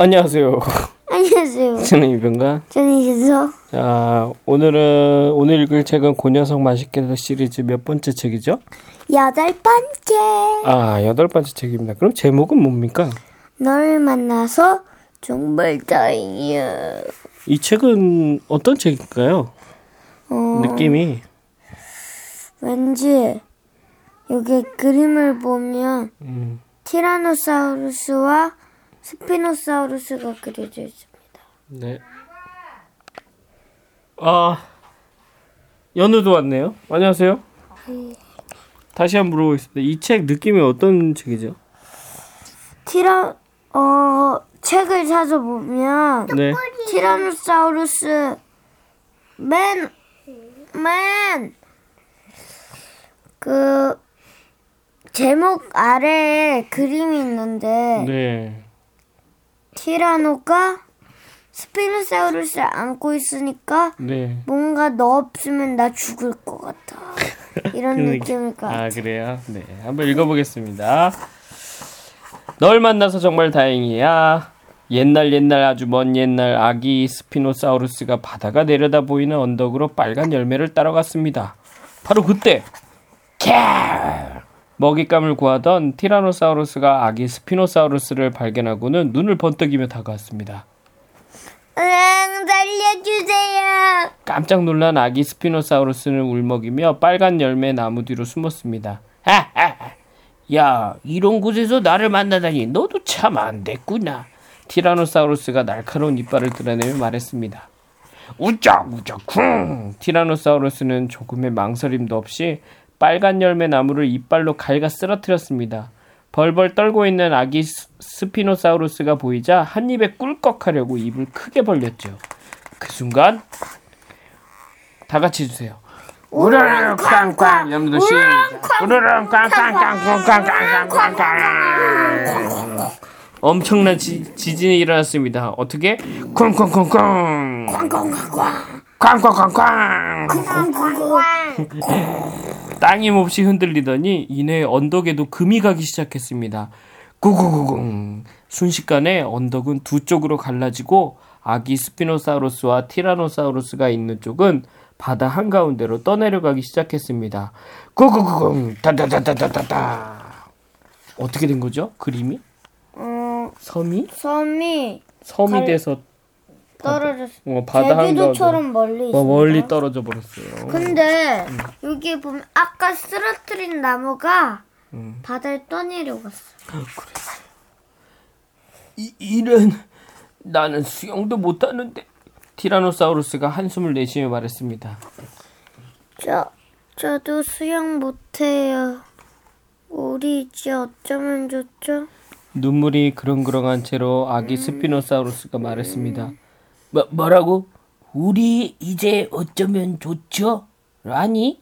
안녕하세요. 안녕하세요. 저는 이병가. 저는 이서 자, 오늘은 오늘 읽을 책은 고녀석 맛있게 시리즈 몇 번째 책이죠? 여덟 번째. 아, 여덟 번째 책입니다. 그럼 제목은 뭡니까? 널 만나서 정말 다행이야. 이 책은 어떤 책일까요? 어, 느낌이 왠지 여기 그림을 보면 음, 티라노사우루스와 스피노사우루스가 그려져 있습니다. 네. 아, 연우도 왔네요. 안녕하세요. 다시 한번 물어보겠습니다. 이 책 느낌이 어떤 책이죠? 티라 어 책을 찾아보면 네. 티라노사우루스 맨, 맨, 그, 제목 아래에 그림이 있는데, 네. 티라노가 스피노사우루스를 안고 있으니까, 네. 뭔가 너 없으면 나 죽을 것 같아. 이런 그 느낌. 느낌일 것 같아. 아 그래요? 네 한번 읽어보겠습니다. 널 만나서 정말 다행이야. 옛날 옛날 아주 먼 옛날 아기 스피노사우루스가 바다가 내려다 보이는 언덕으로 빨간 열매를 따라갔습니다. 바로 그때 캬! 먹잇감을 구하던 티라노사우루스가 아기 스피노사우루스를 발견하고는 눈을 번뜩이며 다가왔습니다. 응, 살려주세요. 깜짝 놀란 아기 스피노사우루스는 울먹이며 빨간 열매 나무 뒤로 숨었습니다. 야, 이런 곳에서 나를 만나다니 너도 참 안 됐구나. 티라노사우루스가 날카로운 이빨을 드러내며 말했습니다. 우쩍우쩍 쿵! 티라노사우루스는 조금의 망설임도 없이 빨간 열매 나무를 이빨로 갈아 쓰러뜨렸습니다. 벌벌 떨고 있는 아기 스- 스피노사우루스가 보이자 한 입에 꿀꺽 하려고 입을 크게 벌렸죠. 그 순간 다 같이 해주세요. 우르르 꽝꽝 여러분들 시작. 우르르 꽝꽝꽝꽝꽝꽝꽝꽝꽝 엄청난 지, 지진이 일어났습니다. 어떻게? 쿵쿵쿵쿵 꽝꽝꽝꽝 땅이 몹시 흔들리더니 이내 언덕에도 금이 가기 시작했습니다. 구구구궁 순식간에 언덕은 두 쪽으로 갈라지고 아기 스피노사우루스와 티라노사우루스가 있는 쪽은 바다 한가운데로 떠내려가기 시작했습니다. 구구구궁 다다다다다다다 어떻게 된 거죠? 그림이? 어, 섬이? 섬이 섬이 갈- 돼서 떨어졌어. 어, 바다 제주도처럼 멀리 있습니다. 어, 멀리 떨어져 버렸어요. 근데 여기 보면 아까 쓰러뜨린 나무가 음. 바다에 떠내려갔어. 이, 이런 나는 수영도 못하는데 티라노사우루스가 한숨을 내쉬며 말했습니다. 저 저도 수영 못해요. 우리 이제 어쩌면 좋죠? 눈물이 그렁그렁한 채로 아기 스피노사우루스가 말했습니다. 뭐, 뭐라고? 우리 이제 어쩌면 좋죠? 아니,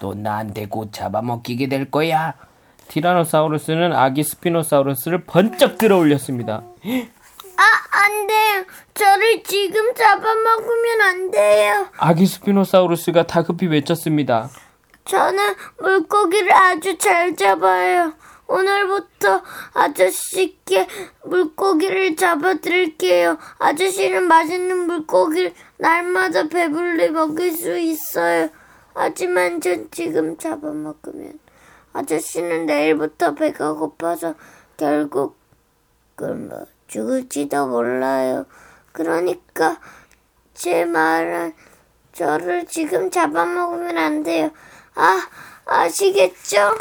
또 나한테 곧 잡아먹히게 될 거야. 티라노사우루스는 아기 스피노사우루스를 번쩍 들어올렸습니다. 아, 안 돼요. 저를 지금 잡아먹으면 안 돼요. 아기 스피노사우루스가 다급히 외쳤습니다. 저는 물고기를 아주 잘 잡아요. 오늘부터 아저씨께 물고기를 잡아드릴게요. 아저씨는 맛있는 물고기를 날마다 배불리 먹을 수 있어요. 하지만 전 지금 잡아먹으면 아저씨는 내일부터 배가 고파서 결국 굶어 죽을지도 몰라요. 그러니까 제 말은 저를 지금 잡아먹으면 안 돼요. 아, 아시겠죠?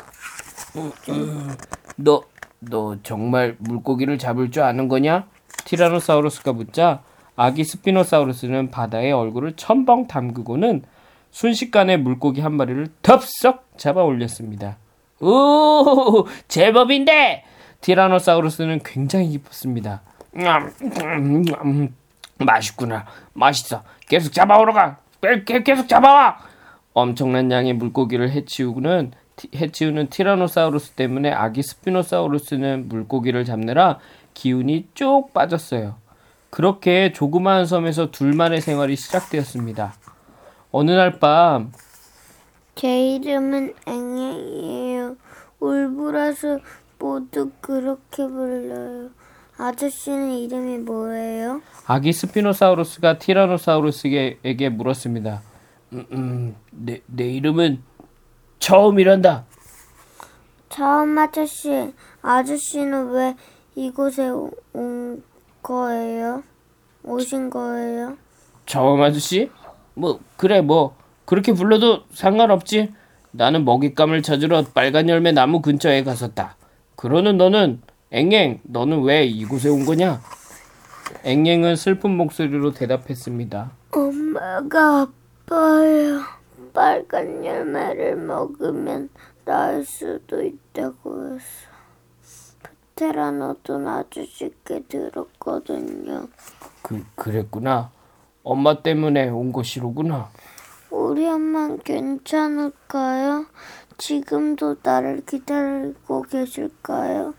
너, 너 정말 물고기를 잡을 줄 아는 거냐? 티라노사우루스가 묻자 아기 스피노사우루스는 바다에 얼굴을 첨벙 담그고는 순식간에 물고기 한 마리를 덥석 잡아 올렸습니다. 오, 제법인데! 티라노사우루스는 굉장히 기뻤습니다. 음, 음, 음, 맛있구나. 맛있어. 계속 잡아오러 가. 계속 잡아와. 엄청난 양의 물고기를 해치우는 티- 해치우는 티라노사우루스 때문에 아기 스피노사우루스는 물고기를 잡느라 기운이 쭉 빠졌어요. 그렇게 조그마한 섬에서 둘만의 생활이 시작되었습니다. 어느 날 밤 제 이름은 앵앵이에요. 울보라서 모두 그렇게 불러요. 아저씨는 이름이 뭐예요? 아기 스피노사우루스가 티라노사우루스에게 물었습니다. 음, 음, 내, 내 이름은 처음이란다. 처음 아저씨, 아저씨는 왜 이곳에 오- 온 거예요? 오신 거예요? 처음 아저씨? 뭐 그래 뭐 그렇게 불러도 상관없지. 나는 먹잇감을 찾으러 빨간 열매 나무 근처에 갔었다. 그러는 너는 앵앵 너는 왜 이곳에 온 거냐? 앵앵은 슬픈 목소리로 대답했습니다. 엄마가 아파요. 빨간 열매를 먹으면 나을 수도 있다고 해서 테라노돈 아저씨께 들었거든요. 그 그랬구나. 엄마 때문에 온 것이로구나. 우리 엄마는 괜찮을까요? 지금도 나를 기다리고 계실까요?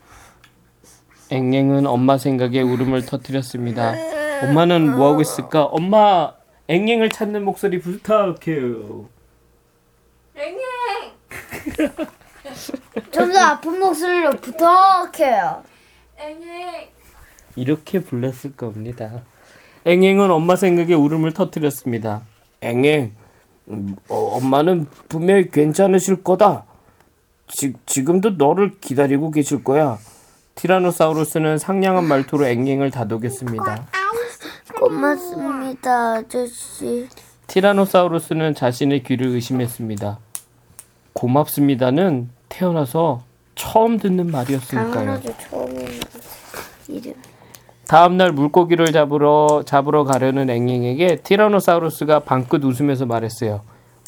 앵앵은 엄마 생각에 울음을 터뜨렸습니다. 엄마는 뭐 하고 있을까? 엄마 앵앵을 찾는 목소리 부탁해요. 좀더 아픈 목소리로 부탁해요. 이렇게 불렀을 겁니다. 앵앵은 엄마 생각에 울음을 터뜨렸습니다. 앵앵, 음, 어, 엄마는 분명히 괜찮으실 거다. 지, 지금도 너를 기다리고 계실 거야. 티라노사우루스는 상냥한 말투로 앵앵을 다독였습니다. 고맙습니다, 아저씨. 티라노사우루스는 자신의 귀를 의심했습니다. 고맙습니다는 태어나서 처음 듣는 말이었으니까요. 당연하죠, 이름. 다음 날 물고기를 잡으러 잡으러 가려는 앵앵에게 티라노사우루스가 방긋 웃으면서 말했어요.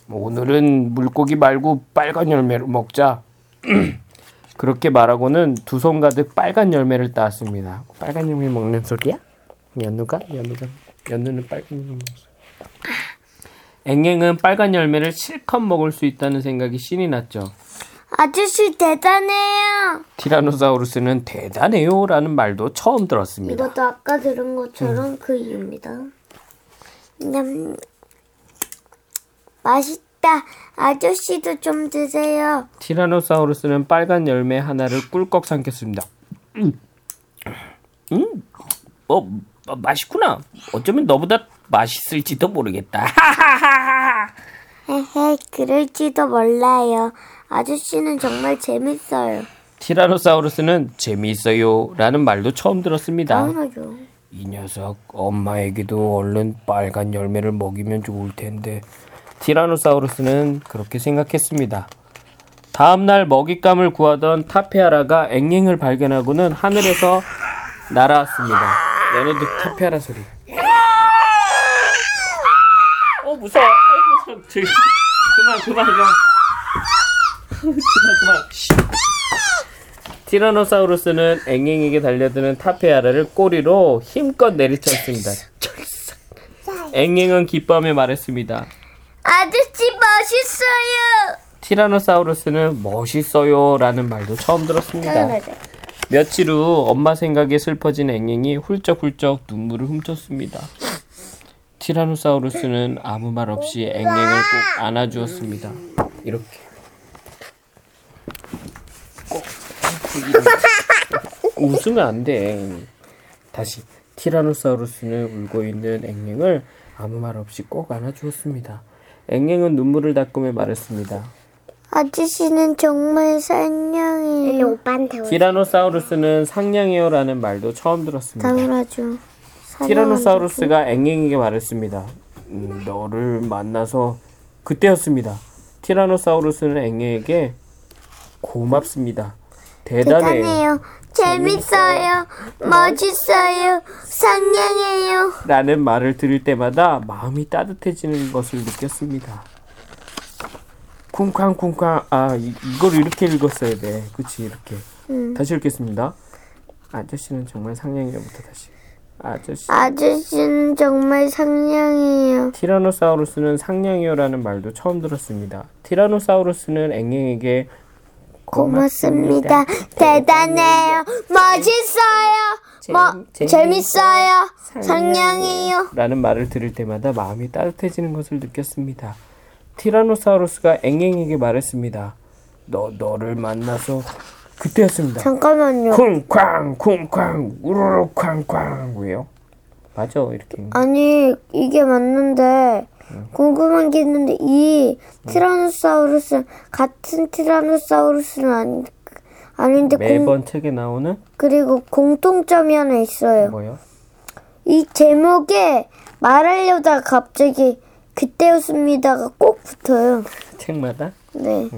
뭐 오늘은 물고기 말고 빨간 열매를 먹자. 그렇게 말하고는 두 손 가득 빨간 열매를 따왔습니다. 빨간 열매 먹는 소리야? 연우가? 연우가? 연우는 빨간 열매 먹어. 앵앵은 빨간 열매를 실컷 먹을 수 있다는 생각이 신이 났죠. 아저씨 대단해요. 티라노사우루스는 대단해요라는 말도 처음 들었습니다. 이것도 아까 들은 것처럼 그 이유입니다. 냠. 맛있다. 아저씨도 좀 드세요. 티라노사우루스는 빨간 열매 하나를 꿀꺽 삼켰습니다. 음, 음, 어, 어, 맛있구나. 어쩌면 너보다 맛있을지도 모르겠다. 헤헤, 그럴지도 몰라요. 아저씨는 정말 재밌어요. 티라노사우루스는 재미있어요 라는 말도 처음 들었습니다. 당연하죠. 이 녀석 엄마에게도 얼른 빨간 열매를 먹이면 좋을 텐데 티라노사우루스는 그렇게 생각했습니다. 다음날 먹잇감을 구하던 타페아라가 앵앵을 발견하고는 하늘에서 날아왔습니다. 얘네도 타페아라 소리. 어 무서워. 저기, 그만 그만 그만. 그만 그만. 쉿. 티라노사우루스는 앵앵에게 달려드는 타페아라를 꼬리로 힘껏 내리쳤습니다. 앵앵은 기뻐하며 말했습니다. 아저씨 멋있어요. 티라노사우루스는 멋있어요 라는 말도 처음 들었습니다. 며칠 후 엄마 생각에 슬퍼진 앵앵이 훌쩍훌쩍 눈물을 훔쳤습니다. 티라노사우루스는 아무 말 없이 앵앵을 꼭 안아주었습니다. 이렇게. 꼭. 웃으면 안 돼. 다시 티라노사우루스는 울고 있는 앵앵을 아무 말 없이 꼭 안아주었습니다. 앵앵은 눈물을 닦으며 말했습니다. 아저씨는 정말 상냥해요. 오빠한테 티라노사우루스는 상냥해요라는 말도 처음 들었습니다. 당연하죠. 티라노사우루스가 앵앵에게 말했습니다. 음, 너를 만나서 그때였습니다. 티라노사우루스는 앵앵에게 고맙습니다. 대단해. 대단해요. 재밌어요. 멋있어요. 상냥해요. 라는 말을 들을 때마다 마음이 따뜻해지는 것을 느꼈습니다. 쿵쾅쿵쾅 아 이, 이걸 이렇게 읽었어야 돼. 그치 이렇게. 다시 읽겠습니다. 아저씨는 정말 상냥해요부터 다시. 아저씨. 아저씨는 정말 상냥해요. 티라노사우루스는 상냥해요라는 말도 처음 들었습니다. 티라노사우루스는 앵앵에게 고맙습니다. 대단해요. 멋있어요. 뭐 재- 재밌어요. 상냥해요. 라는 말을 들을 때마다 마음이 따뜻해지는 것을 느꼈습니다. 티라노사우루스가 앵앵에게 말했습니다. 너 너를 만나서 그때였습니다. 잠깐만요. 쿵쾅 쿵쾅 우르르 쾅쾅 왜요? 맞아 이렇게 아니 이게 맞는데 궁금한 게 있는데 이 티라노사우루스 같은 티라노사우루스는 아니, 아닌데 공, 매번 책에 나오는 그리고 공통점이 하나 있어요. 뭐요? 이 제목에 말하려다가 갑자기 그때였습니다가 꼭 붙어요. 책마다 네.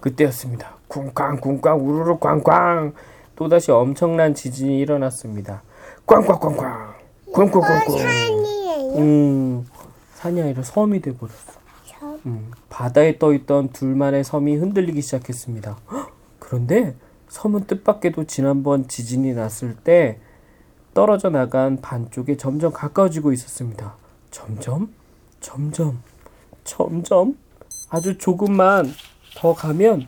그때였습니다. 쿵쾅 쿵쾅 우르르 쾅쾅 또다시 엄청난 지진이 일어났습니다. 꽝꽝꽝꽝 꽝꽝꽝꽝 음 산이 아니라 섬이 돼버렸어. 음, 바다에 떠있던 둘만의 섬이 흔들리기 시작했습니다. 헉! 그런데 섬은 뜻밖에도 지난번 지진이 났을 때 떨어져 나간 반쪽에 점점 가까워지고 있었습니다. 점점, 점점, 점점 아주 조금만 더 가면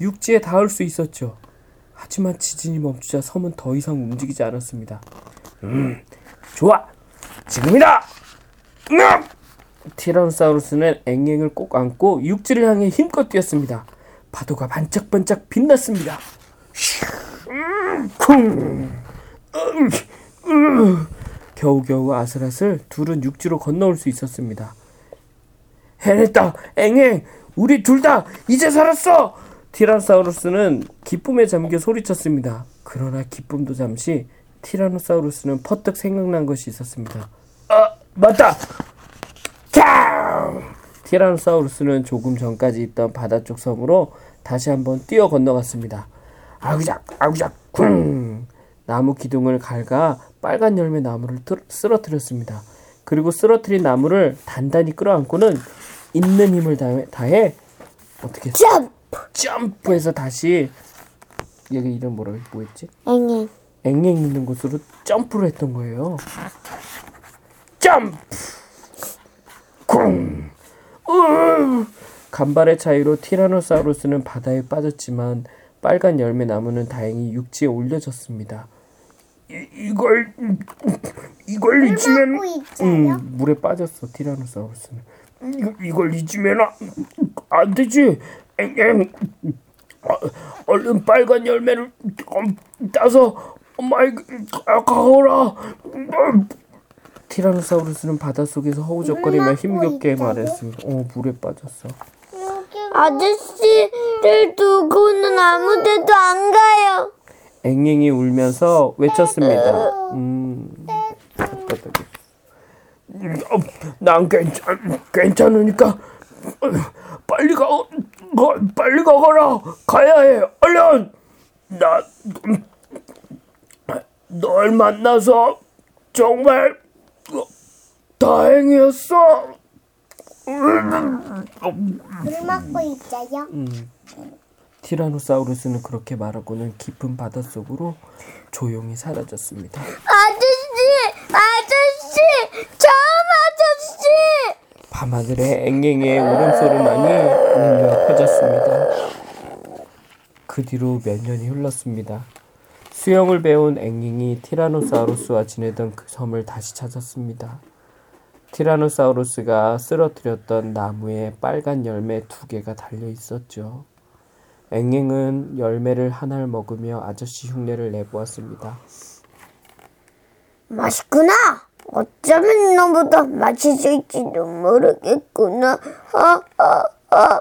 육지에 닿을 수 있었죠. 하지만 지진이 멈추자 섬은 더 이상 움직이지 않았습니다. 음, 좋아, 지금이다. 음! 티라노사우루스는 앵앵을 꼭 안고 육지를 향해 힘껏 뛰었습니다. 파도가 반짝반짝 빛났습니다. 음, 쿵! 음, 음. 겨우겨우 아슬아슬 둘은 육지로 건너올 수 있었습니다. 해냈다! 앵앵! 우리 둘 다 이제 살았어! 티라노사우루스는 기쁨에 잠겨 소리쳤습니다. 그러나 기쁨도 잠시 티라노사우루스는 퍼뜩 생각난 것이 있었습니다. 아, 맞다! 캬! 티라노사우루스는 조금 전까지 있던 바다 쪽 섬으로 다시 한번 뛰어 건너갔습니다. 아구작, 아구작, 쿵! 나무 기둥을 갉아 빨간 열매 나무를 틀- 쓰러뜨렸습니다. 그리고 쓰러뜨린 나무를 단단히 끌어안고는 있는 힘을 다해, 다해 어떻게? 점! 점프해서 다시 여기 이름 뭐라고 뭐였지? 앵앵. 앵앵 있는 곳으로 점프를 했던 거예요. 점프! 쿵! 으! 간발의 차이로 티라노사우루스는 바다에 빠졌지만 빨간 열매 나무는 다행히 육지에 올려졌습니다. 이, 이걸 이걸 잊으면 음, 물에 빠졌어 티라노사우루스는. 이거, 이걸 잊으면 안, 안 되지. 앵앵. 아, 얼른 빨간 열매를 음, 따서 엄마에게 가거라. 티라노사우루스는 바닷속에서 허우적거리며 힘겹게 말했습니다. 어, 물에 빠졌어. 아저씨를 두고는 아무 데도 안 가요. 앵앵이 울면서 외쳤습니다. 음, 어, 난 괜찮, 괜찮으니까 어, 빨리 가, 어, 빨리 가거라. 가야 해. 얼른. 나, 음, 널 만나서 정말 어, 다행이었어. 물 먹고 있어요. 티라노사우루스는 그렇게 말하고는 깊은 바닷속으로 조용히 사라졌습니다. 아저씨! 아저씨! 참 아저씨! 밤하늘에 앵앵이의 울음소리만이 울려 퍼졌습니다. 그 뒤로 몇 년이 흘렀습니다. 수영을 배운 앵앵이 티라노사우루스와 지내던 그 섬을 다시 찾았습니다. 티라노사우루스가 쓰러뜨렸던 나무에 빨간 열매 두 개가 달려 있었죠. 앵앵은 열매를 하나를 먹으며 아저씨 흉내를 내보았습니다. 맛있구나. 어쩌면 너보다 맛있을지도 모르겠구나. 아, 아, 아.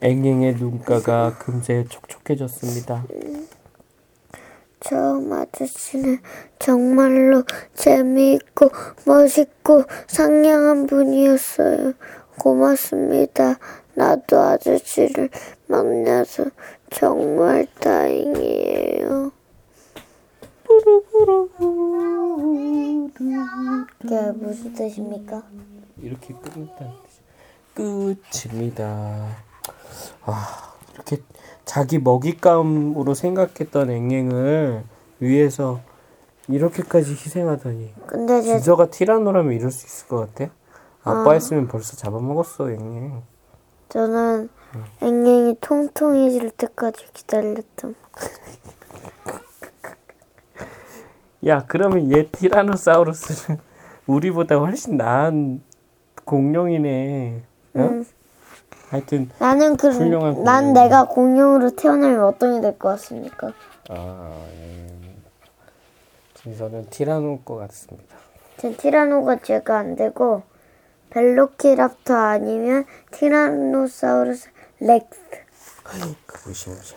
앵앵의 눈가가 금세 촉촉해졌습니다. 처음 아저씨는 정말로 재미있고 멋있고 상냥한 분이었어요. 고맙습니다. 나도 아저씨를 만나서 정말 다행이에요. 그게 무슨 뜻입니까? 이렇게 끝났다는 뜻이 끝입니다. 아 이렇게 자기 먹잇감으로 생각했던 앵앵을 위해서 이렇게까지 희생하다니 근데 제 지저가 티라노라면 이럴 수 있을 것 같아? 아빠였으면 벌써 잡아먹었어 앵앵 저는 앵앵이 통통해질 때까지 기다렸던. 야 그러면 얘 하여튼 나는 그, 훌륭한 난 공룡이네. 내가 공룡으로 태어나면 어떤 게 될 것 같습니까? 아, 예. 저는 티라노 것 같습니다. 전 티라노가 죄가 안 되고 벨로키랍터 아니면 티라노사우루스 렉스. 그 무시무시.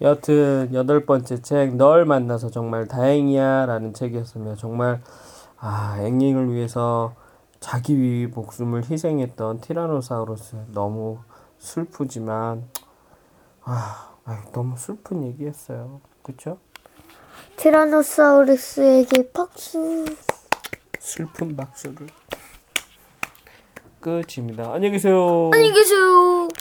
여튼 여덟 번째 책 널 만나서 정말 다행이야라는 책이었으며 정말 아 앵링을 위해서 자기 위 목숨을 희생했던 티라노사우루스 너무 슬프지만 아 너무 슬픈 얘기였어요. 그쵸? 티라노사우루스에게 박수. 슬픈 박수를 끝입니다. 안녕히 계세요. 안녕히 계세요.